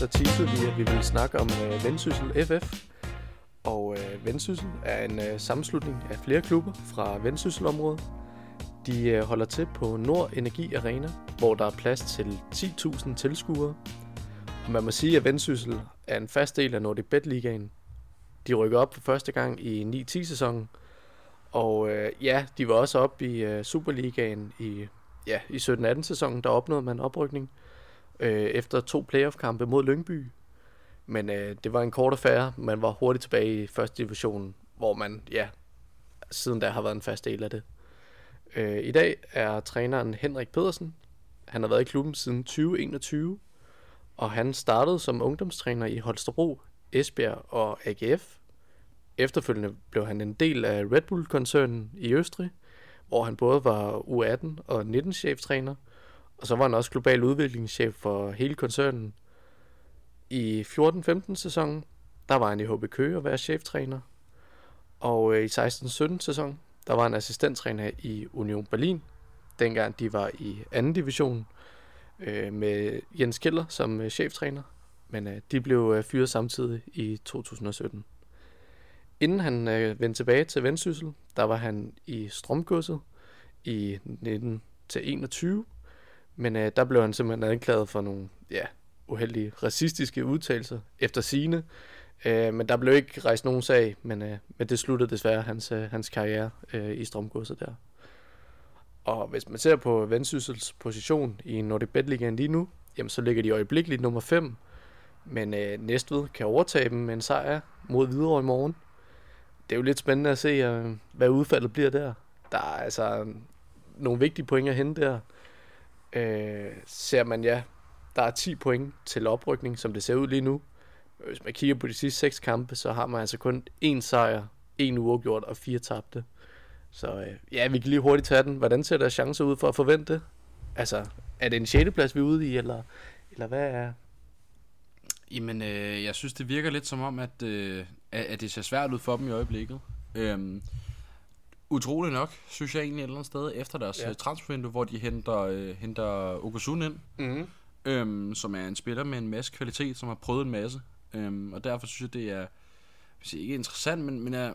der teasede vi, at vi ville snakke om øh, Vendsyssel FF. Og øh, Vendsyssel er en øh, sammenslutning af flere klubber fra Vendsysselområdet. De øh, holder til på Nord Energi Arena, hvor der er plads til 10.000 tilskuere. Og man må sige, at Vendsyssel er en fast del af Nordic Bet Ligaen. De rykker op for første gang i 9-10 sæsonen. Og øh, ja, de var også op i øh, Superligaen i, ja, i 17-18 sæsonen, der opnåede man oprykning øh, efter to playoff-kampe mod Lyngby. Men øh, det var en kort affære. Man var hurtigt tilbage i første division, hvor man, ja, siden da har været en fast del af det. Øh, I dag er træneren Henrik Pedersen. Han har været i klubben siden 2021, og han startede som ungdomstræner i Holstebro, Esbjerg og AGF. Efterfølgende blev han en del af Red Bull-koncernen i Østrig, hvor han både var U18 og 19-cheftræner, og så var han også global udviklingschef for hele koncernen. I 14-15 sæsonen, der var han i HB Køge og være cheftræner. Og øh, i 16-17 sæson, der var han assistenttræner i Union Berlin, dengang de var i anden division, øh, med Jens Keller som øh, cheftræner. Men øh, de blev øh, fyret samtidig i 2017. Inden han øh, vendte tilbage til Vendsyssel, der var han i Strømgodset i 19 til 21, men øh, der blev han simpelthen anklaget for nogle ja, uheldige racistiske udtalelser efter sine. Øh, men der blev ikke rejst nogen sag, men, øh, men det sluttede desværre hans, øh, hans karriere øh, i Strømgodset der. Og hvis man ser på Vendsyssels position i Nordic Bet Ligaen lige nu, jamen så ligger de øjeblikkeligt nummer 5, men øh, Næstved kan overtage dem med en sejr mod Hvidovre i morgen. Det er jo lidt spændende at se, øh, hvad udfaldet bliver der. Der er altså nogle vigtige point at hente der. Øh, ser man, ja, der er 10 point til oprykning, som det ser ud lige nu. Hvis man kigger på de sidste 6 kampe, så har man altså kun én sejr, en uafgjort og fire tabte. Så øh, ja, vi kan lige hurtigt tage den. Hvordan ser der chancer ud for at forvente det? Altså, er det en 6. plads, vi er ude i, eller, eller hvad er... Jamen, øh, jeg synes, det virker lidt som om, at, øh, at det ser svært ud for dem i øjeblikket. Øhm, utroligt nok, synes jeg egentlig et eller andet sted, efter deres Ja. ja. transfervindue, hvor de henter, øh, henter Okusun ind, Mm-hmm. øhm, som er en spiller med en masse kvalitet, som har prøvet en masse. Øhm, og derfor synes jeg, det er, sige, ikke interessant, men, men er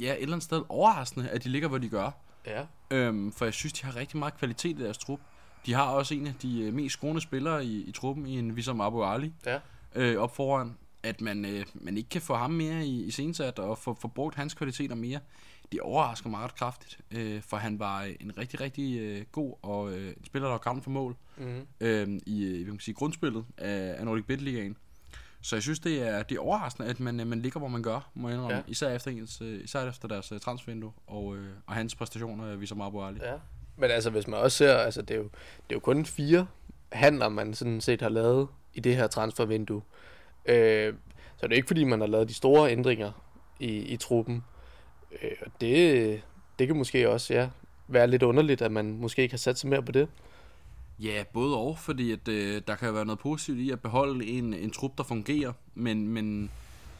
ja, et eller andet sted overraskende, at de ligger, hvor de gør. Ja. Øhm, for jeg synes, de har rigtig meget kvalitet i deres trup. De har også en af de øh, mest scorende spillere i, i truppen, i en Wissam Abu Ali, Ja. øh, op foran. At man, øh, man ikke kan få ham mere i, i scenesat og få, få brugt hans kvaliteter mere. Det overrasker mig ret kraftigt, øh, for han var øh, en rigtig, rigtig øh, god og øh, en spiller, der var kamp for mål Mm-hmm. øh, i øh, kan man sige, grundspillet af, af Nordic Bet Ligaen. Så jeg synes, det er, det er overraskende, at man, øh, man ligger, hvor man gør, må jeg indrømme. Ja. Især, efter ens, især efter deres transfervindue og, øh, og hans præstationer, Wissam Abu Ali. Ja. Men altså, hvis man også ser, altså det er jo, det er jo kun fire handler, man sådan set har lavet i det her transfervindue. Øh, så det er ikke fordi, man har lavet de store ændringer i, i truppen. Øh, og det, det kan måske også, ja, være lidt underligt, at man måske ikke har sat sig mere på det. Ja, både og, fordi at, øh, der kan være noget positivt i at beholde en, en trup, der fungerer, men, men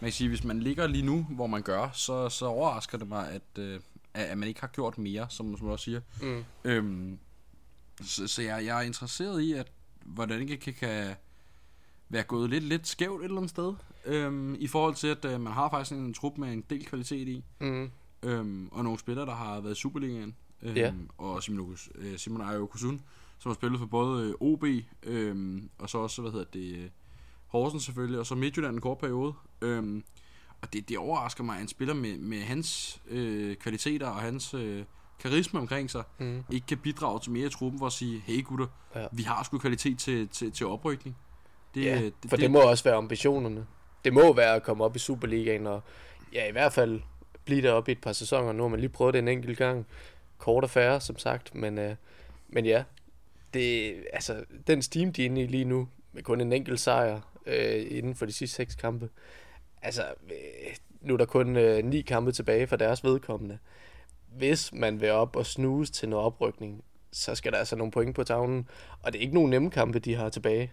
man kan sige, hvis man ligger lige nu, hvor man gør, så, så overrasker det mig, at, øh, at man ikke har gjort mere, som, som du også siger. Mm. Øhm, så, så jeg, jeg er interesseret i, at hvordan det kan, kan være gået lidt, lidt skævt et eller andet sted, øhm, i forhold til, at øh, man har faktisk en trup med en del kvalitet i, Mm. Øhm, og nogle spillere, der har været i Superligaen, øhm, Ja. og Simon, øh, Simon Ayo Kusun, som har spillet for både øh, OB, øhm, og så også, hvad hedder det, øh, Horsens selvfølgelig, og så Midtjylland en kort periode. Øhm, og det, det overrasker mig, at en spiller med, med hans øh, kvaliteter og hans øh, karisma omkring sig, Mm. ikke kan bidrage til mere i truppen for at sige, hey gutter, Ja. vi har sgu kvalitet til, til, til oprykning. Det, Ja, det, for det må også være ambitionerne. Det må være at komme op i Superligaen, og ja, i hvert fald blive deroppe i et par sæsoner. Nu har man lige prøvet det en enkelt gang. Kort affære, som sagt, men, øh, men ja, det, altså, den steam, de er inde i lige nu, med kun en enkelt sejr øh, inden for de sidste seks kampe, altså, øh, nu er der kun øh, ni kampe tilbage for deres vedkommende. Hvis man vil op og snuse til noget oprykning, så skal der altså nogle point på tavlen. Og det er ikke nogen nemme kampe, de har tilbage.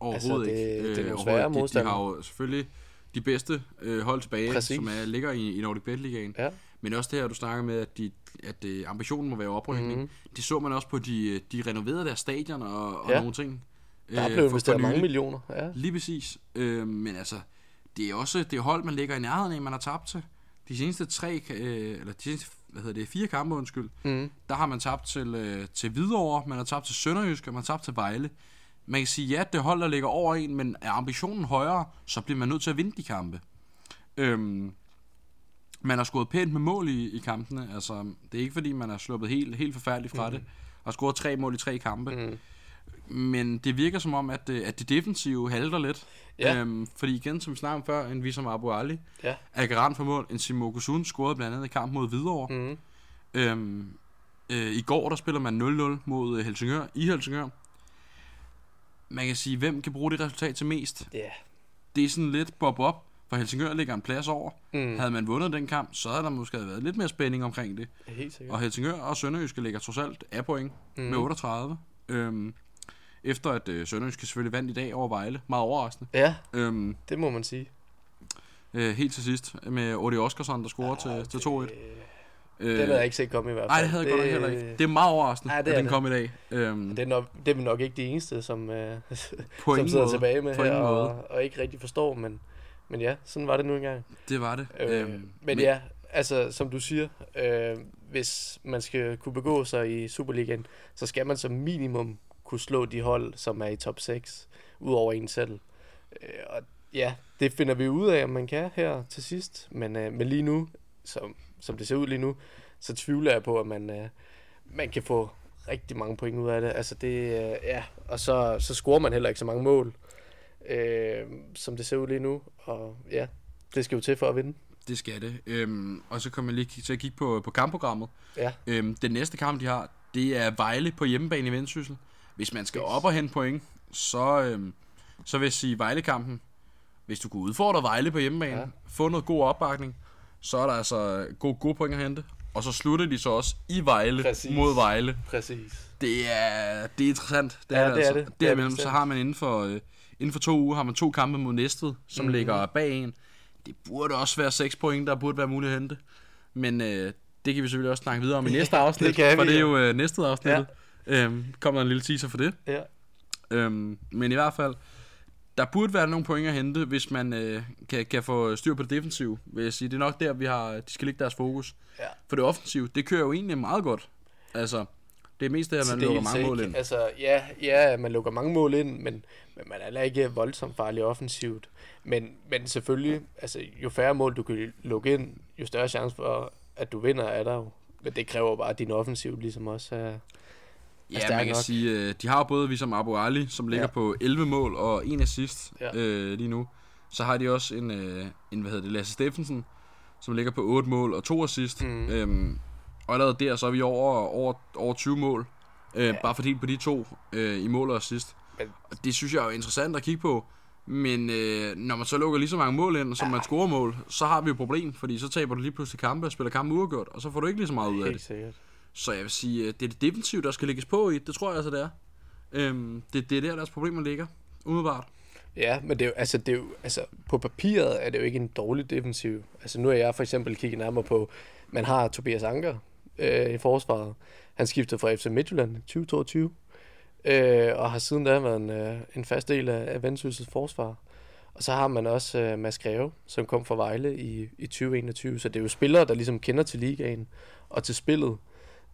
Overhovedet Altså, det- ikke. det er nogle overhovedet svære ikke. de, de modstandere. har jo selvfølgelig de bedste øh, hold tilbage, Præcis. som er, ligger i, i Nordic Bet Ligaen. Ja. Men også det her, du snakker med, at, de, at øh, ambitionen må være oprykning. Mm-hmm. Det så man også på, de, de renoverede deres stadion og, og Ja. nogle ting. Der er øh, for- investeret mange millioner. Ja. Lige præcis. Øh, men altså, det er også det hold, man ligger i nærheden af, man har tabt til. De seneste tre, øh, eller de seneste, hvad hedder det, fire kampe, undskyld, Mm. der har man tabt til, øh, til Hvidovre, man har tabt til Sønderjysk, og man har tabt til Vejle. Man kan sige, ja, det hold, der ligger over en, men er ambitionen højere, så bliver man nødt til at vinde de kampe. Øhm, man har scoret pænt med mål i, i kampene. Altså, det er ikke fordi, man er sluppet helt, helt forfærdeligt fra mm. det. Har scoret tre mål i tre kampe. Mm. Men det virker som om, at, øh, at det defensive halter lidt. Ja. Øhm, fordi igen, som vi snakkede om før, en Visam Abu Ali Ja. er garant for mål. En Simo Kusun scorede blandt andet i kamp mod Hvidovre. Mm. Øhm, øh, I går der spiller man 0-0 mod øh, Helsingør i Helsingør. Man kan sige, hvem kan bruge det resultat til mest? Ja. Det er sådan lidt bob-op, for Helsingør ligger en plads over. Mm. Havde man vundet den kamp, så havde der måske været lidt mere spænding omkring det. Helt sikkert. Og Helsingør og Sønderjyske ligger trods alt af point Mm. med 38. Øhm, efter at øh, Sønderjyske selvfølgelig vandt i dag over Vejle. Meget overraskende. Ja, Øhm, det må man sige. øh, helt til sidst med Odi Oskarsson, der scorer til, til 2-1. Det, Øh, den havde jeg ikke set komme i hvert fald. Nej, det havde jeg godt nok heller ikke. Det er meget overraskende, Ja, det at den det. kom i dag. Øhm, det, er nok, det er nok ikke de eneste, som, øh, på som sidder måde. tilbage med På her og, og ikke rigtig forstår, men, men ja, sådan var det nu engang. Det var det. Øh, men, men ja, altså som du siger, øh, hvis man skal kunne begå sig i Superligaen, så skal man som minimum kunne slå de hold, som er i top 6, ud over en selv. Øh, og ja, det finder vi ud af, om man kan her til sidst, men, øh, men lige nu, som, som det ser ud lige nu, så tvivler jeg på, at man, øh, man kan få rigtig mange point ud af det. Altså det, øh, ja, og så, så scorer man heller ikke så mange mål, øh, som det ser ud lige nu, og ja, det skal jo til for at vinde. Det skal det. Øhm, og så kommer jeg lige til at kigge på, på kampprogrammet. Ja. Øhm, den næste kamp, de har, det er Vejle på hjemmebane i Vendsyssel. Hvis man skal op og hente point, så, øhm, så vil jeg sige Vejle-kampen. Hvis du kunne udfordre Vejle på hjemmebane, ja. få noget god opbakning, så er der altså gode, gode point at hente. Og så slutter de så også i Vejle Præcis. mod Vejle. Præcis. Det er, det er interessant. Det Ja, er det er altså. det. Det er Derimellem, så har man inden for, øh, inden for to uger, har man to kampe mod Næstved, som Mhm. mm-hmm. ligger bag en. Det burde også være 6 point, der burde være muligt at hente. Men øh, det kan vi selvfølgelig også snakke videre om i næste afsnit, det kan for vi, det er ja. jo øh, næste afsnit. Ja. Øhm, kommer der en lille teaser for det. Ja. Øhm, men i hvert fald, der burde være nogle point at hente, hvis man øh, kan, kan få styr på det defensive, vil jeg sige. Det er nok der, vi har, de skal lægge deres fokus. Ja. For det offensive, det kører jo egentlig meget godt. Altså, det er mest det, at man lukker mange mål ind. Altså, ja, ja, man lukker mange mål ind, men, men man er heller ikke voldsomt farlig offensivt. Men, men selvfølgelig, altså, jo færre mål du kan lukke ind, jo større chance for, at du vinder, er der jo. Men det kræver bare, at din offensiv ligesom også er... Ja, stærk man kan nok. sige, øh, de har jo både Visam Abu Ali, som ligger Ja. ja. på 11 mål og en assist Ja. ja. øh, lige nu. Så har de også en, øh, en hvad hedder det, Lasse Steffensen, som ligger på 8 mål og to assist. Mm. Øhm, og allerede der, så er vi over, over, over 20 mål. Øh, Ja. ja. Bare fordelt på de to øh, i mål og assist. Men- Og det synes jeg er interessant at kigge på. Men øh, når man så lukker lige så mange mål ind, som man scorer mål, så har vi jo et problem, fordi så taber du lige pludselig kampe og spiller kampe uafgjort, og så får du ikke lige så meget ud af det. Helt sikkert. Så jeg vil sige, øh, det er det defensive, der skal lægges på i. Det tror jeg altså, det er. Øhm, det, det er der, deres problemer ligger. Umiddelbart. Ja, men det er jo, altså, det er jo, altså, på papiret er det jo ikke en dårlig defensiv. Altså, nu er jeg for eksempel kigget nærmere på, man har Tobias Anker øh, i forsvaret. Han skiftede fra FC Midtjylland i 2022, øh, og har siden da været en, øh, en fast del af, af Vendsyssels forsvar. Og så har man også øh, Mads Greve, som kom fra Vejle i, i 2021. Så det er jo spillere, der ligesom kender til ligaen og til spillet.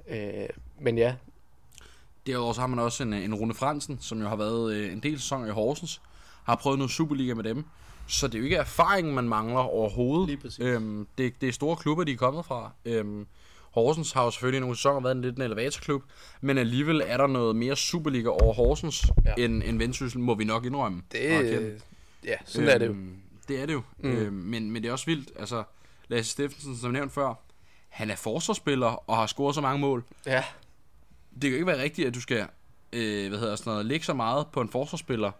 Øh, men ja, Derudover så har man også en, en Rune Fransen, som jo har været øh, en del sæsoner i Horsens. Har prøvet noget Superliga med dem. Så det er jo ikke erfaring, man mangler overhovedet. Lige præcis. Øhm, det, det er store klubber, de er kommet fra. Øhm, Horsens har jo selvfølgelig nogle sæsoner været en lidt en elevatorklub, men alligevel er der noget mere Superliga over Horsens, Ja. end, end Vendsyssel, må vi nok indrømme. det, ja, sådan er det jo. Øhm, Det er det jo. Mm. Øhm, men, men det er også vildt. Altså, Lasse Steffensen, som nævnt før, han er forsvarsspiller og har scoret så mange mål. Ja, Det kan jo ikke være rigtigt, at du skal øh, hvad hedder sådan noget, lægge så meget på en forsvarsspiller,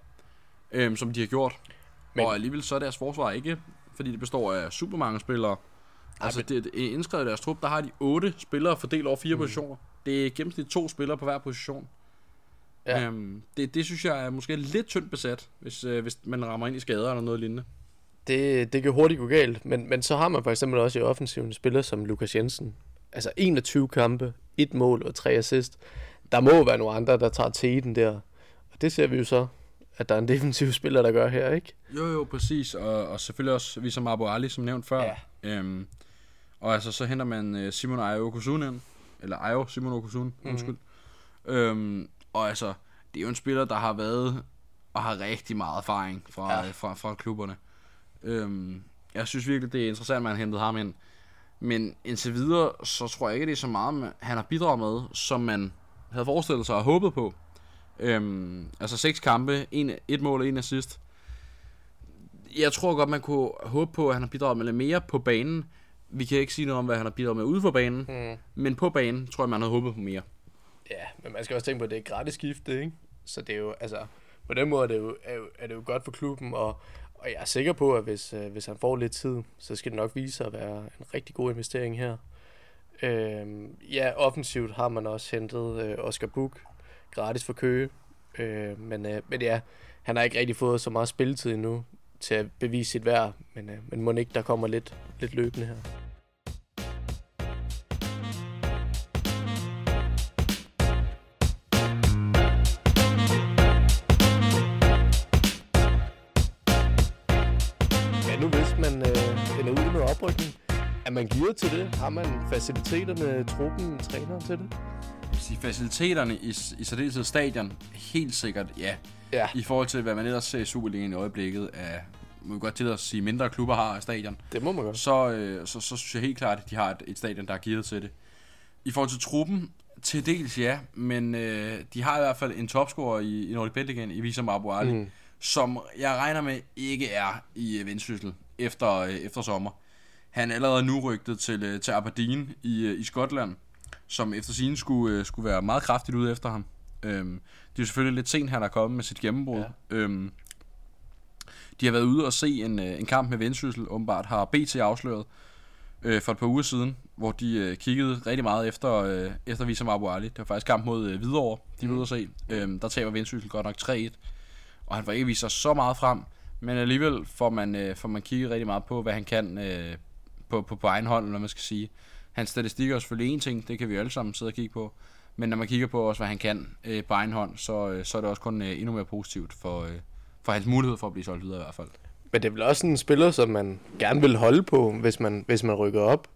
øh, som de har gjort. Men-. Og alligevel så er deres forsvar ikke, fordi det består af super mange spillere. Altså, men- det, det, indskrevet i deres trup, der har de otte spillere fordelt over fire mm. positioner. Det er gennemsnit to spillere på hver position. Ja. Øhm, det, det synes jeg er måske lidt tyndt besat, hvis, øh, hvis man rammer ind i skader eller noget lignende. Det, det kan hurtigt gå galt, men, men så har man for eksempel også i offensiven spillere som Lukas Jensen. Altså 21 kampe, et mål og tre assist. Der må være nogle andre, der tager teten der. Og det ser vi jo så at der er en defensiv spiller, der gør her, ikke? Jo, jo, præcis. Og, og selvfølgelig også vi som Abu Ali, som nævnt før. Ja. Øhm, og altså, så henter man øh, Simon Ayo Okusun ind. Eller Ayo Simon Okusun, Mhm. undskyld. Øhm, og altså, det er jo en spiller, der har været og har rigtig meget erfaring fra, Ja. ja. fra, fra klubberne. Øhm, jeg synes virkelig, det er interessant, at man har hentet ham ind. Men indtil videre, så tror jeg ikke, det er så meget, han har bidraget med, som man havde forestillet sig og håbet på. Øhm, altså seks kampe, en, et mål og en assist. Jeg tror godt, man kunne håbe på, at han har bidraget med lidt mere på banen. Vi kan ikke sige noget om, hvad han har bidraget med ude for banen. Mm. Men på banen tror jeg, man havde håbet på mere. Ja, men man skal også tænke på, at det er gratis skifte, ikke? Så det er jo, altså, på den måde er det jo, er, jo- er det jo godt for klubben, og, og jeg er sikker på, at hvis, øh, hvis han får lidt tid, så skal det nok vise sig at være en rigtig god investering her. Øh, ja, offensivt har man også hentet øh, Oscar Buk gratis for Køge, øh, men, øh, men ja, han har ikke rigtig fået så meget spilletid endnu til at bevise sit værd, men, øh, men må ikke, der kommer lidt, lidt løbende her. Man gearet til det? Har man faciliteterne, truppen, træneren til det? sige, faciliteterne i, i særdeleshed stadion, helt sikkert ja. Ja, I forhold til, hvad man ellers ser i Superligaen i øjeblikket, af, må vi godt til at sige, mindre klubber har af stadion, det må man godt. så, øh, så, så synes jeg helt klart, at de har et, et stadion, der er gearet til det. I forhold til truppen, til dels ja, men øh, de har i hvert fald en topscorer i, i Nordic Bet igen, i Visam Abu Ali, Mm. mm. som jeg regner med ikke er i øh, Vendsyssel efter, øh, efter sommer. Han er allerede nu rygtet til, øh, til Aberdeen i, øh, i Skotland, som efter sin skulle, øh, skulle være meget kraftigt ude efter ham. Øhm, det er selvfølgelig lidt sent, han er kommet med sit gennembrud. Ja. Øhm, de har været ude og se en, en kamp med Vendsyssel, åbenbart har BT afsløret øh, for et par uger siden, hvor de øh, kiggede rigtig meget efter, øh, efter Visam Abu Ali. Det var faktisk kamp mod øh, Hvidovre, de var ude at se. Øhm, der taber Vendsyssel godt nok 3-1, og han får ikke vist sig så meget frem, men alligevel får man, øh, får man kigget rigtig meget på, hvad han kan øh, på, på, på egen hånd, eller man skal sige. Hans statistik er selvfølgelig en ting, det kan vi alle sammen sidde og kigge på, men når man kigger på også, hvad han kan øh, på egen hånd, så, øh, så er det også kun øh, endnu mere positivt for, øh, for hans mulighed for at blive solgt videre i hvert fald. Men det er vel også en spiller, som man gerne vil holde på, hvis man, hvis man rykker op.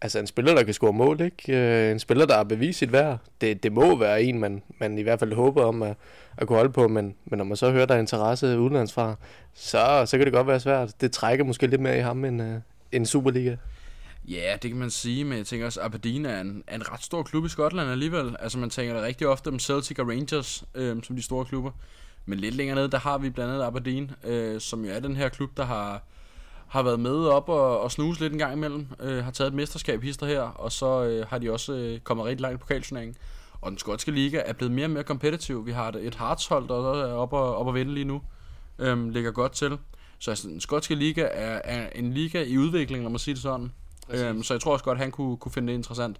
Altså en spiller, der kan score mål, ikke? Øh, En spiller, der har bevist sit værd. Det, det må være en, man, man i hvert fald håber om at, at kunne holde på, men, men når man så hører, der er interesse udenlandsfra, så, så kan det godt være svært. Det trækker måske lidt mere i ham end, øh, en Superliga. Ja, det kan man sige, men jeg tænker også, at Aberdeen er en, er en ret stor klub i Skotland alligevel. Altså man tænker da rigtig ofte om Celtic og Rangers øh, som de store klubber. Men lidt længere nede, der har vi blandt andet Aberdeen, øh, som jo er den her klub, der har, har været med op og, og snuse lidt en gang imellem. Øh, har taget et mesterskab hister her, og så øh, har de også øh, kommet rigtig langt i pokalturneringen. Og den skotske liga er blevet mere og mere kompetitiv. Vi har et, et Hearts-hold, der er øh, oppe og, op og vinde lige nu. Øh, ligger godt til. Så altså, den skotske liga er, er en liga i udvikling, lad mig sige det sådan. Øhm, så jeg tror også godt, han kunne, kunne finde det interessant.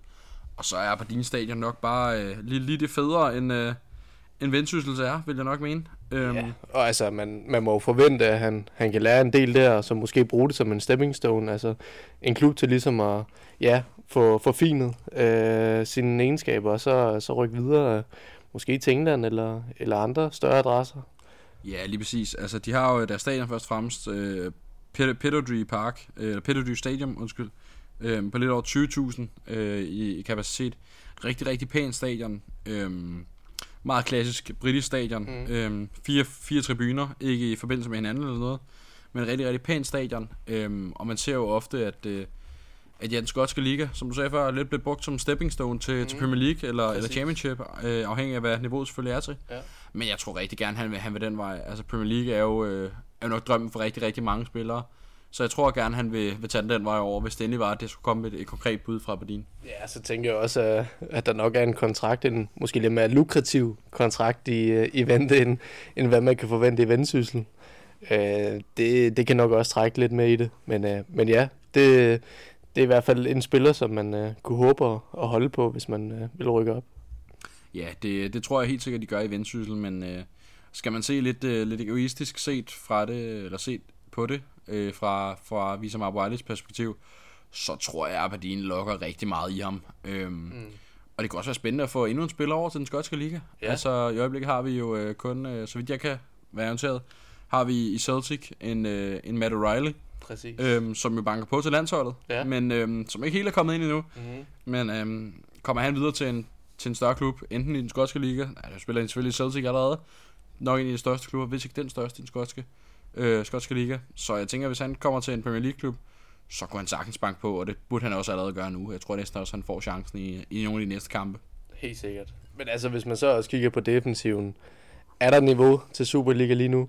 Og så er Aberdeen Stadion nok bare øh, lige, lige det federe, end, øh, end Vendsyssel er, vil jeg nok mene. Øhm, Ja. Og altså, man, man må jo forvente, at han, han kan lære en del der, og så måske bruge det som en stepping stone. Altså en klub til ligesom at ja, få forfinet øh, sine egenskaber, og så, så rykke videre, øh, måske til England eller, eller andre større adresser. Ja, lige præcis. Altså, de har jo deres stadion først og fremmest, øh, Ped- Pedodry Park, øh, eller Pedodry Stadium, undskyld, øh, på lidt over 20.000 øh, i, i kapacitet. Rigtig, rigtig pænt stadion. Øh, meget klassisk britisk stadion. Mm. Øh, fire, fire tribuner, ikke i forbindelse med hinanden eller noget, men rigtig, rigtig pænt stadion. Øh, og man ser jo ofte, at, øh, at ja, den skotske liga, som du sagde før, lidt blevet brugt som stepping stone til, mm. til. Premier League eller, eller. Championship, øh, afhængig af hvad niveauet selvfølgelig er til. Ja. Men jeg tror rigtig gerne, han vil, han vil den vej. Altså Premier League er jo, øh, er jo nok drømmen for rigtig, rigtig mange spillere. Så jeg tror gerne, han vil, vil tage den, den vej over, hvis det endelig var, at det skulle komme et, et konkret bud fra Aberdeen. Ja, så tænker jeg også, at, at der nok er en kontrakt, en måske lidt mere lukrativ kontrakt i, øh, i vente, end, end hvad man kan forvente i vendsyssel. Øh, det, det kan nok også trække lidt med i det. Men, øh, men ja, det, det er i hvert fald en spiller, som man øh, kunne håbe at, at holde på, hvis man øh, vil rykke op. Ja, det, det tror jeg helt sikkert, de gør i Vendsyssel, men øh, skal man se lidt, øh, lidt egoistisk set fra det, eller set på det, øh, fra, fra Visam Abu Alis perspektiv, så tror jeg, at Aberdeen lokker rigtig meget i ham. Øhm, mm. Og det kan også være spændende at få endnu en spiller over til den skotske liga. Ja. Altså, i øjeblikket har vi jo øh, kun, øh, så vidt jeg kan være orienteret, har vi i Celtic en, øh, en Matt O'Reilly, Præcis. øhm, som jo banker på til landsholdet, Ja. men øhm, som ikke helt er kommet ind endnu. Mm-hmm. Men øhm, kommer han videre til en, til en større klub, enten i den skotske liga, nej, der spiller han selvfølgelig i Celtic allerede, nok en af de største klubber, hvis ikke den største i den skotske, øh, skotske liga. Så jeg tænker, hvis han kommer til en Premier League klub, så kunne han sagtens banke på, og det burde han også allerede gøre nu. Jeg tror næsten også, han får chancen i, i nogle af de næste kampe. Helt sikkert. Men altså, hvis man så også kigger på defensiven, er der niveau til Superliga lige nu?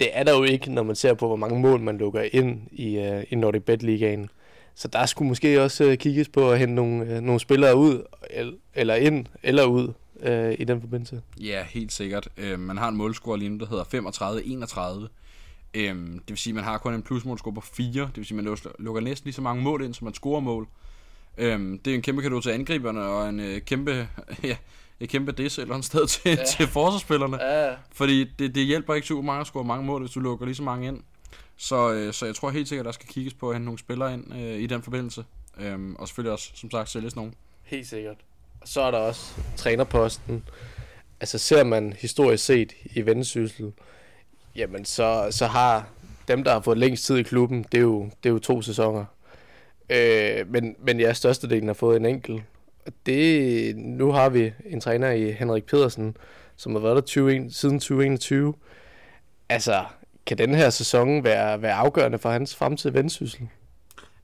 Det er der jo ikke, når man ser på, hvor mange mål man lukker ind i, uh, i Nordic Bet Ligaen. Så der skulle måske også uh, kigges på at hente nogle, uh, nogle spillere ud, el- eller ind, eller ud uh, i den forbindelse. Ja, helt sikkert. Øh, man har en målscore lige nu, der hedder 35-31. Øhm, det vil sige, at man har kun en plusmålscore på 4. Det vil sige, at man lukker næsten lige så mange mål ind, som man scorer mål. Øhm, det er en kæmpe kado til angriberne, og en øh, kæmpe, ja, et kæmpe dis et eller andet sted til, ja. Til forsvarsspillerne. Ja, Fordi det, det hjælper ikke super meget at score mange mål, hvis du lukker lige så mange ind. Så, øh, så jeg tror helt sikkert, at der skal kigges på at hente nogle spillere ind øh, i den forbindelse. Øhm, og selvfølgelig også, som sagt, sælges nogen. helt sikkert. Og så er der også trænerposten. Altså ser man historisk set i vendsyssel, jamen så, så har dem, der har fået længst tid i klubben, det er jo, det er jo to sæsoner. Øh, men, men ja, størstedelen har fået en enkelt. Det, nu har vi en træner i Henrik Pedersen, som har været der 20, siden 2021. Altså, kan den her sæson være, være afgørende for hans fremtid i vendsyssel?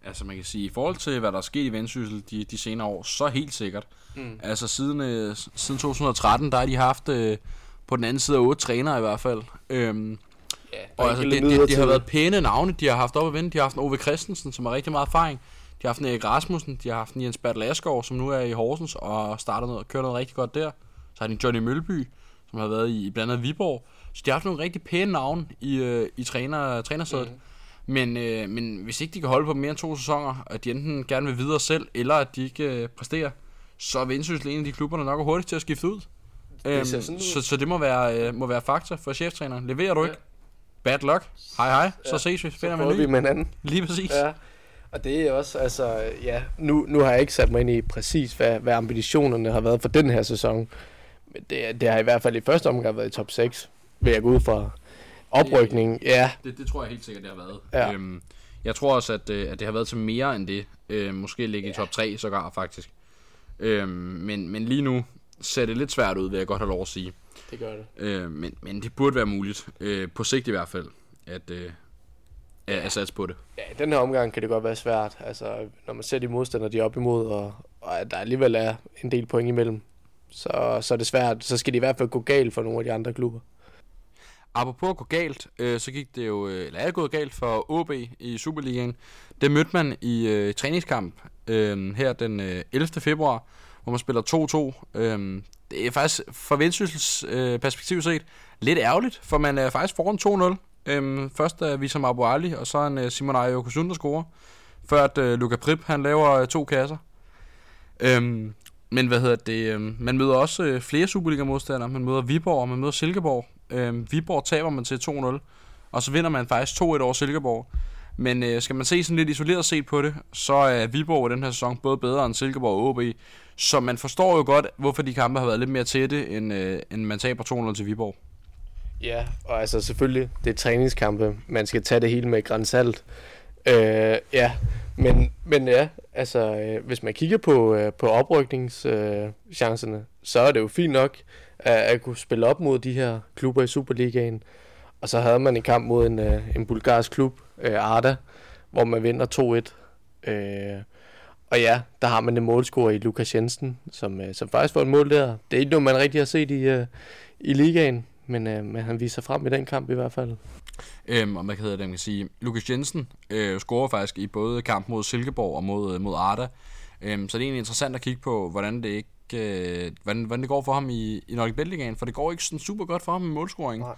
Altså man kan sige, i forhold til hvad der er sket i Vendsyssel de, de senere år, så helt sikkert. Mm. Altså siden, øh, siden 2013, der har de haft øh, på den anden side otte trænere i hvert fald. Øhm, Ja, og altså, det, det, det, har været pæne navne, de har haft op at vende. De har haft en Ove Christensen, som har rigtig meget erfaring. De har haft en Erik Rasmussen, de har haft en Jens Bertel Asgaard, som nu er i Horsens og starter noget, kører noget rigtig godt der. Så har de en Johnny Mølby, som har været i, blandt andet Viborg. Så de har haft nogle rigtig pæne navne i, øh, i træner, trænersædet. Mm. Men, øh, men hvis ikke de kan holde på mere end to sæsoner, at de enten gerne vil videre selv, eller at de ikke øh, præsterer, så er Vendsyssel en af de klubber, der nok er hurtigt til at skifte ud. Øhm, sådan ud. så, så det må være, øh, må være faktor for cheftræneren. Leverer du Ja. ikke? Bad luck. Hej hej. Så Ja. ses vi. Så Finder prøver man vi med hinanden. Lige præcis. Ja, og det er også, altså, ja, nu, nu har jeg ikke sat mig ind i præcis, hvad, hvad ambitionerne har været for den her sæson. Men det, det har i hvert fald i første omgang været i top 6, vil jeg gå ud fra. Oprykning, ja, Det, det tror jeg helt sikkert, det har været. Ja. Øhm, jeg tror også, at, øh, at det har været til mere end det. Øh, måske ligge i top 3 sågar faktisk. Øhm, men, men lige nu ser det lidt svært ud, vil jeg godt have lov at sige. det gør det. Øh, men, men det burde være muligt, øh, på sigt i hvert fald, at, øh, at, at satse på det. Ja, i den her omgang kan det godt være svært, altså, når man ser de modstandere, de er op imod, og, og at der alligevel er en del point imellem. Så, så er det svært, så skal det i hvert fald gå galt for nogle af de andre klubber. Apropos at gå galt, øh, så gik det jo, øh, eller er det gået galt for OB i Superligaen. Det mødte man i øh, træningskamp øh, her den øh, 11. februar, hvor man spiller 2-2. Øh, det er faktisk fra Vendsyssels øh, perspektiv set lidt ærgerligt, for man er faktisk foran 2-0. Øhm, først øh, er Wissam Abu Ali, og så en øh, Simon Ayo Kusun, der scorer. Før at øh, Luka Prip, han laver øh, to kasser. Øhm, men hvad hedder det? øhm, Man møder også øh, flere Superliga-modstandere. Man møder Viborg, og man møder Silkeborg. Øhm, Viborg taber man til 2-0, og så vinder man faktisk 2-1 over Silkeborg. Men øh, skal man se sådan lidt isoleret set på det, så er Viborg i den her sæson både bedre end Silkeborg og OB. Så man forstår jo godt, hvorfor de kampe har været lidt mere tætte, end, øh, end man taber 2-0 til Viborg. Ja, og altså selvfølgelig, det er træningskampe. Man skal tage det hele med grænsalt. Øh, ja, men, men ja, altså øh, hvis man kigger på, øh, på oprykningschancerne, øh, chancerne, så er det jo fint nok at, at kunne spille op mod de her klubber i Superligaen. Og så havde man en kamp mod en, øh, en bulgarsk klub, øh, Arda, hvor man vinder 2-1. Øh, og ja, der har man en målscorer i Lukas Jensen, som, øh, som faktisk får et mål der. Det er ikke noget, man rigtig har set i, øh, i ligaen, men, øh, men han viser frem i den kamp i hvert fald. Øhm, og hvad hedder det, man kan sige, Lukas Jensen øh, scorer faktisk i både kamp mod Silkeborg og mod, øh, mod Arda. Øhm, så det er egentlig interessant at kigge på, hvordan det ikke øh, hvordan, hvordan det går for ham i, i Nordic Bet for det går ikke sådan super godt for ham med målscoring. Nej.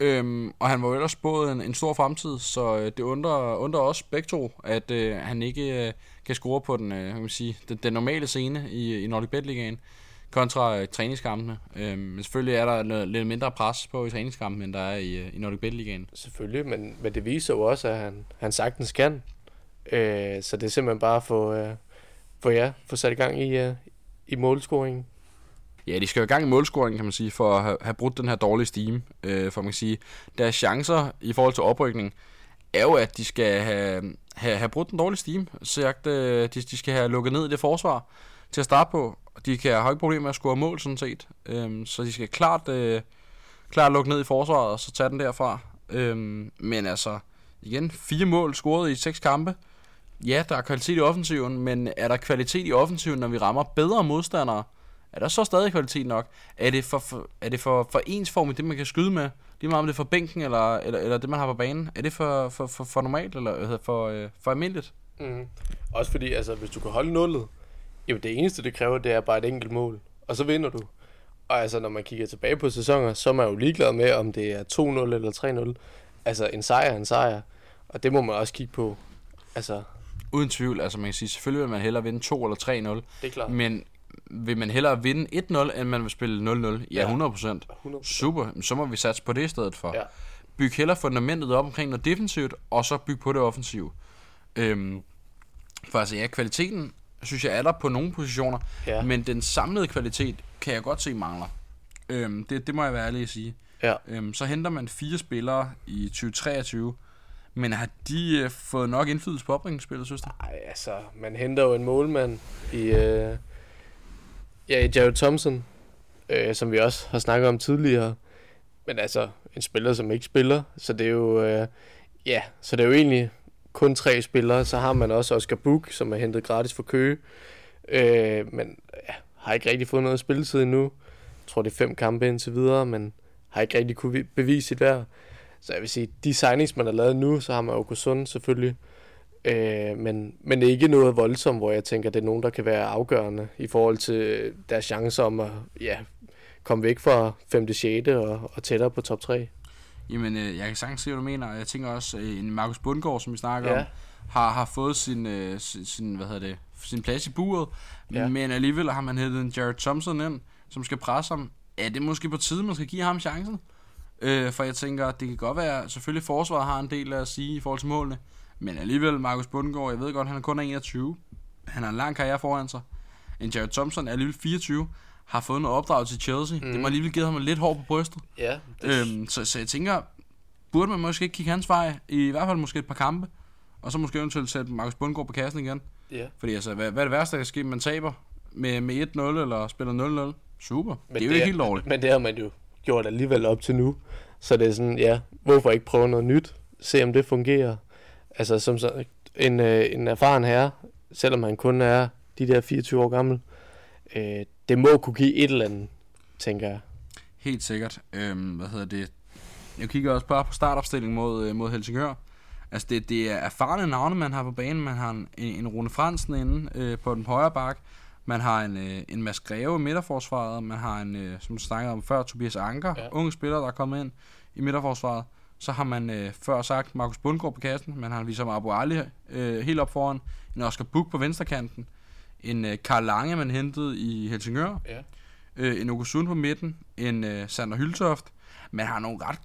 Øhm, og han var jo ellers både en, en stor fremtid, så øh, det undrer, undrer os begge to, at øh, han ikke øh, kan score på den, øh, kan man sige, den, den normale scene i, i Nordic Bet Ligaen kontra øh, træningskampene. Øhm, men selvfølgelig er der noget, lidt mindre pres på i træningskampen, end der er i, øh, i Nordic Bet Ligaen. Selvfølgelig, men, men det viser jo også, at han, han sagtens kan. Øh, så det er simpelthen bare at få, øh, få, ja, få sat i gang i, øh, i målscoringen. Ja, de skal jo i gang i målscoring, kan man sige, for at have, have brudt den her dårlige steam. Øh, for man kan sige, deres chancer i forhold til oprykning, er jo, at de skal have, have, have brudt den dårlige steam. Så øh, de, de skal have lukket ned i det forsvar til at starte på. De kan have ikke problemer med at score mål, sådan set. Øhm, så de skal klart, øh, klart lukke ned i forsvaret, og så tage den derfra. Øhm, men altså, igen, fire mål scoret i seks kampe. Ja, der er kvalitet i offensiven, men er der kvalitet i offensiven, når vi rammer bedre modstandere? Er der så stadig kvalitet nok? Er det for, for, er det for, for ensformigt, det man kan skyde med? Lige meget om det er for bænken, eller, eller, eller det man har på banen? Er det for, for, for, for normalt, eller for, øh, for almindeligt? Mm. Også fordi, altså, hvis du kan holde nullet, jamen det eneste, det kræver, det er bare et enkelt mål. Og så vinder du. Og altså, når man kigger tilbage på sæsoner, så er man jo ligeglad med, om det er 2-0 eller 3-0. Altså, en sejr er en sejr. Og det må man også kigge på. Altså, Uden tvivl, altså man kan sige, selvfølgelig vil man hellere vinde 2 eller 3-0. det er klart. Men vil man hellere vinde 1-0, end man vil spille 0-0? Ja, Ja. 100%. 100%. Super, så må vi satse på det i stedet for. Ja. Byg heller fundamentet op omkring noget defensivt, og så byg på det offensivt. Øhm, for altså ja, kvaliteten synes jeg er der på nogle positioner, Ja. men den samlede kvalitet kan jeg godt se mangler. Øhm, det, det må jeg være ærlig at sige. Ja. Øhm, så henter man fire spillere i 2023, men har de øh, fået nok indflydelse på oprykningsspillet, synes du? Ej, altså, man henter jo en målmand i, øh, ja, i Jared Thompson, øh, som vi også har snakket om tidligere. Men altså, en spiller, som ikke spiller, så det er jo, øh, ja, så det er jo egentlig kun tre spillere. Så har man også Oscar Book, som er hentet gratis for Køge, øh, men ja, har ikke rigtig fået noget spilletid endnu. Jeg tror, det er fem kampe indtil videre, men har ikke rigtig kunne bevise sit værd. Så jeg vil sige, de signings, man har lavet nu, så har man Okusund selvfølgelig, Øh, men, men det er ikke noget voldsomt, hvor jeg tænker, det er nogen, der kan være afgørende i forhold til deres chancer om at ja, komme væk fra 5. 6. Og, og tættere på top 3. Jamen, øh, jeg kan sagtens se, hvad du mener. Jeg tænker også, øh, en Markus Bundgaard, som vi snakker Ja. om, har, har fået sin, øh, sin, sin, hvad hedder det, sin plads i buret, Ja. men alligevel har man hættet en Jared Thompson ind, som skal presse ham. Er det måske på tide, man skal give ham chancen? Øh, for jeg tænker, det kan godt være, selvfølgelig forsvaret har en del at sige i forhold til målene, men alligevel, Markus Bundgaard, jeg ved godt, han er kun er 21. Han har en lang karriere foran sig. En Jared Thompson er alligevel 24, har fået noget opdrag til Chelsea. Mm. Det må alligevel give ham lidt hår på brystet. Ja, Øhm, så, så jeg tænker, burde man måske ikke kigge hans vej, i hvert fald måske et par kampe, og så måske eventuelt sætte Markus Bundgaard på kassen igen. ja. Fordi altså, hvad, hvad er det værste, der kan ske, man taber med, med 1-0 eller spiller 0-0? Super, Men det er jo ikke helt dårligt. Men det har man jo gjort alligevel op til nu. Så det er sådan, ja, hvorfor ikke prøve noget nyt? Se om det fungerer. Altså som så, en, øh, en erfaren herre, selvom han kun er de der 24 år gammel, øh, det må kunne give et eller andet, tænker jeg. Helt sikkert. Øhm, hvad hedder det? Jeg kigger også bare på startopstillingen mod, øh, mod Helsingør. Altså, det, det er erfarne navne, man har på banen. Man har en, en Rune Fransen inde øh, på den højre bak. Man har en, øh, en Mads Greve i midterforsvaret. Man har en, øh, som du snakkede om før, Tobias Anker. Ja. Unge spiller, der er kommet ind i midterforsvaret. Så har man øh, før sagt Markus Bundgaard på kassen. Man har Visam Abu Ali øh, helt op foran. En Oscar Buk på venstrekanten. En øh, Karl Lange, man hentede i Helsingør Ja. øh, en Okusund på midten, en øh, Sander Hyltoft. Man har nogle ret,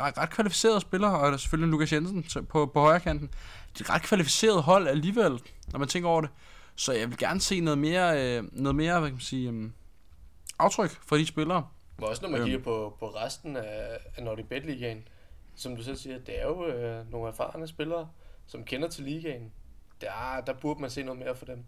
ret, ret kvalificerede spillere, og der er selvfølgelig Lukas Jensen på, på højre kanten. Det er et ret kvalificeret hold alligevel, når man tænker over det. Så jeg vil gerne se noget mere, øh, noget mere hvad kan man sige, øh, aftryk fra de spillere. Men også når man Øhm. kigger på, på resten af, af Nordic Bet Ligaen, som du selv siger, det er jo øh, nogle erfarne spillere, som kender til ligaen. Der, der burde man se noget mere for dem.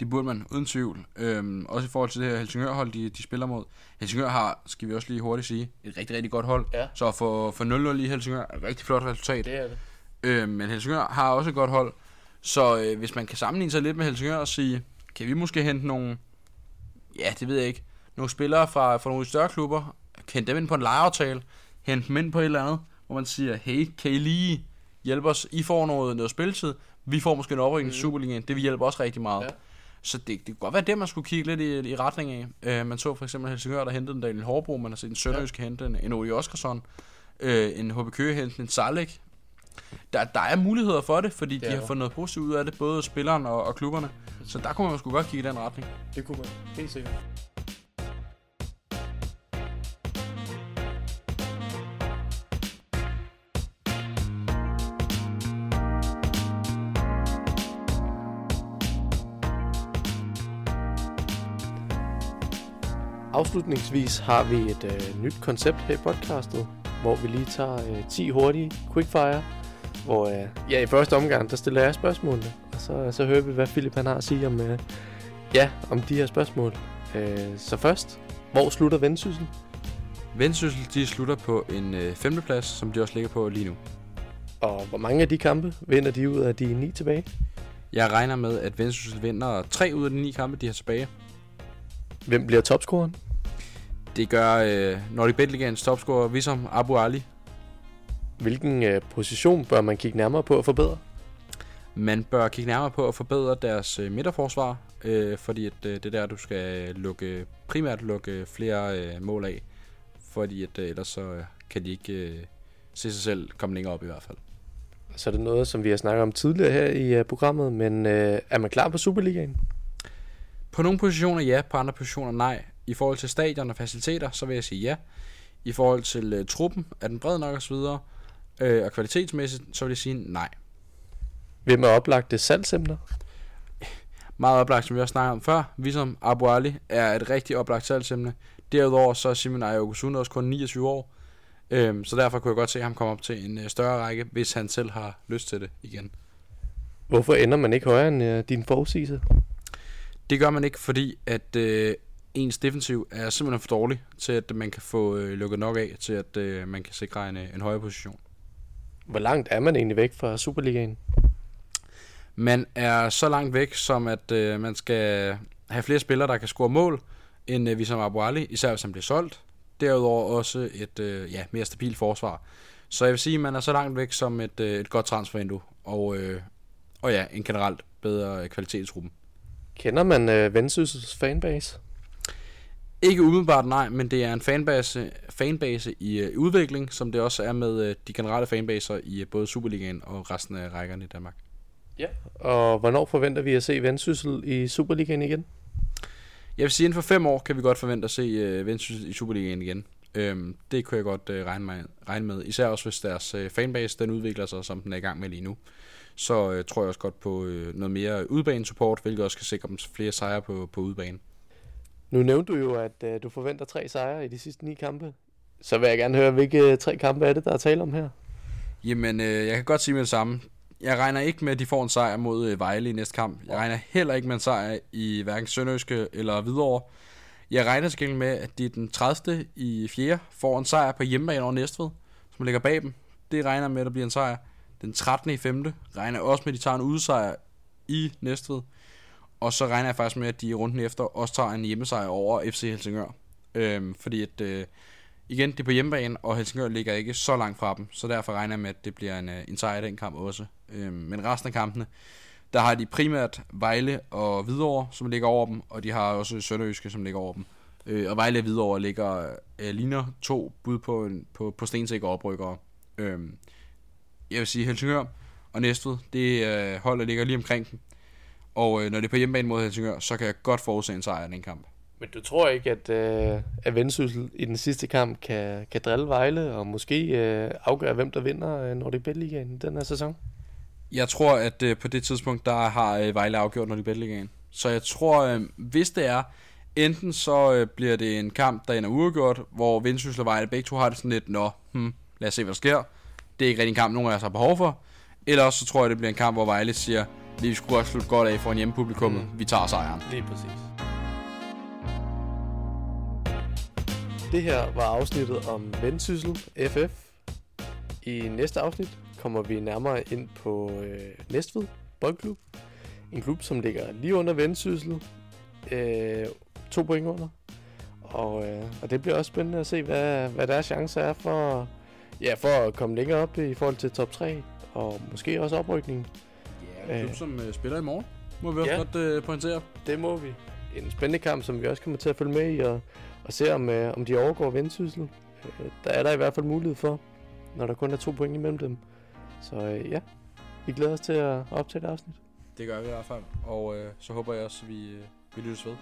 Det burde man, uden tvivl. Øhm, også i forhold til det her Helsingør-hold, de, de spiller mod. Helsingør har, skal vi også lige hurtigt sige, et rigtig, rigtig godt hold. Ja. Så for, for 0-0 i Helsingør er et rigtig flot resultat. Det er det. Øh, men Helsingør har også et godt hold. Så øh, hvis man kan sammenligne sig lidt med Helsingør og sige, kan vi måske hente nogle, ja, det ved jeg ikke, nogle spillere fra, fra nogle større klubber, hente dem ind på en lejeaftale, hente dem ind på et eller andet, hvor man siger, hey, kan I lige hjælpe os? I får noget, noget spilletid, vi får måske en oprykning til Mhm. Superligaen, det vil hjælpe os rigtig meget. Ja. Så det, det kunne godt være det, man skulle kigge lidt i, i retning af. Øh, man så for eksempel Helsingør, der hentede en Daniel Hårbro, man har set en Sønderjysk ja. hente en, en Oli Oskarsson, øh, en HB Køge hente en Salek. Der, der er muligheder for det, fordi Det de har fået noget positivt ud af det, både spilleren og, og klubberne. Så der kunne man sgu godt kigge i den retning. Det kunne man. Helt sikkert. Afslutningsvis har vi et øh, nyt koncept her i podcastet, hvor vi lige tager øh, 10 hurtige quickfire, hvor øh, ja, i første omgang, der stiller jeg spørgsmålene, og så, så hører vi, hvad Philip han har at sige om, øh, ja, om de her spørgsmål. Øh, så først, hvor slutter vendsyssel? Vendsyssel, de slutter på en øh, femteplads, som de også ligger på lige nu. Og hvor mange af de kampe vinder de ud af de ni tilbage? Jeg regner med, at Vendsyssel vinder tre ud af de ni kampe, de har tilbage. Hvem bliver topscoreren? Det gør øh, Nordic Bet Ligaens topscorer, Visam Abu Ali. Hvilken øh, position bør man kigge nærmere på at forbedre? Man bør kigge nærmere på at forbedre deres øh, midterforsvar, øh, fordi at, øh, det er der, du skal lukke, primært lukke flere øh, mål af, fordi at, øh, ellers så øh, kan de ikke øh, se sig selv komme længere op i hvert fald. Så er det noget, som vi har snakket om tidligere her i uh, programmet, men uh, er man klar på Superligaen? På nogle positioner ja, på andre positioner nej. I forhold til stadion og faciliteter, så vil jeg sige ja. I forhold til uh, truppen, er den bred nok osv., uh, og kvalitetsmæssigt, så vil jeg sige nej. Hvem er oplagte salgsemner? Meget oplagt, som vi også snakkede om før, ligesom Abu Ali er et rigtig oplagt salgsemne. Derudover så er Simon Ayokusun også kun 29 år, Øhm, så derfor kunne jeg godt se ham komme op til en øh, større række, hvis han selv har lyst til det igen. Hvorfor ender man ikke højere end øh, din forudsigelse? Det gør man ikke, fordi at øh, ens defensiv er simpelthen for dårlig til, at man kan få øh, lukket nok af, til at øh, man kan sikre en, øh, en højere position. Hvor langt er man egentlig væk fra Superligaen? Man er så langt væk, som at øh, man skal have flere spillere, der kan score mål, end øh, vi som Abu Ali, især hvis han bliver solgt derudover også et øh, ja, mere stabilt forsvar. Så jeg vil sige, at man er så langt væk som et, øh, et godt transfervindue, og, øh, og ja, en generelt bedre kvalitetsgruppe. Kender man øh, Vendsyssels fanbase? Ikke umiddelbart nej, men det er en fanbase, fanbase i øh, udvikling, som det også er med øh, de generelle fanbaser i øh, både Superligaen og resten af rækkerne i Danmark. Ja, og hvornår forventer vi at se Vendsyssel i Superligaen igen? Jeg vil sige, inden for fem år kan vi godt forvente at se uh, Vendsyssel i Superligaen igen. Øhm, det kunne jeg godt uh, regne, med, regne med. Især også hvis deres uh, fanbase den udvikler sig, som den er i gang med lige nu. Så uh, tror jeg også godt på uh, noget mere udbanesupport, hvilket også kan sikre dem flere sejre på, på udbane. Nu nævnte du jo, at øh, du forventer tre sejre i de sidste ni kampe. Så vil jeg gerne høre, hvilke øh, tre kampe er det, der er tale om her? Jamen, øh, jeg kan godt sige med det samme. Jeg regner ikke med, at de får en sejr mod øh, Vejle i næste kamp. Jeg regner heller ikke med en sejr i hverken Sønderøske eller Hvidovre. Jeg regner til med, at de den 30. i 4. får en sejr på hjemmebane over Næstved, som ligger bag dem. Det regner med, at der bliver en sejr. Den 13. i 5. regner også med, at de tager en udsejr i Næstved. Og så regner jeg faktisk med, at de runden efter også tager en hjemmesejr over FC Helsingør. Øhm, fordi at, øh, igen, det er på hjemmebane, og Helsingør ligger ikke så langt fra dem. Så derfor regner jeg med, at det bliver en, øh, en sejr i den kamp også. Øhm, men resten af kampene, der har de primært Vejle og Hvidovre, som ligger over dem, og de har også Sønderjyske, som ligger over dem. Øh, og Vejle og Hvidovre ligger, øh, ligner to bud på, en, på, på stensæk og oprykkere. Øhm, jeg vil sige Helsingør og Næstved, det øh, hold, der ligger lige omkring dem. Og øh, når det er på hjemmebane mod Helsingør, så kan jeg godt forudse en sejr i den kamp. Men du tror ikke, at, øh, at Vendsyssel i den sidste kamp kan, kan drille Vejle og måske øh, afgøre, hvem der vinder øh, Nordic Bet Ligaen den her sæson? Jeg tror, at øh, på det tidspunkt, der har øh, Vejle afgjort Nordic Bet Ligaen. Så jeg tror, øh, hvis det er, enten så øh, bliver det en kamp, der ender uafgjort, hvor Vendsyssel og Vejle begge to har det sådan lidt, nå, hmm, lad os se, hvad der sker. Det er ikke rigtig en kamp, nogen af os har behov for. Eller også så tror jeg, det bliver en kamp, hvor Vejle siger, vi skulle også slutte godt af for en hjemmepublikum. Mm. Vi tager sejren. Lige præcis. Det her var afsnittet om Vendsyssel FF. I næste afsnit kommer vi nærmere ind på øh, Næstved Boldklub. En klub, som ligger lige under Vendsyssel. Øh, to point under. Og, øh, og det bliver også spændende at se, hvad, hvad deres chancer er for, ja, for at komme længere op i forhold til top 3. Og måske også oprykningen. Klub, som øh, spiller i morgen, må vi også ja, godt øh, pointere. Det må vi. En spændende kamp, som vi også kommer til at følge med i. Og og se, om, øh, om de overgår vendsyssel. Øh, der er der i hvert fald mulighed for, når der kun er to point imellem dem. Så øh, ja, vi glæder os til at optage det afsnit. Det gør vi i hvert fald, og øh, så håber jeg også, at vi, øh, vi lyttes ved.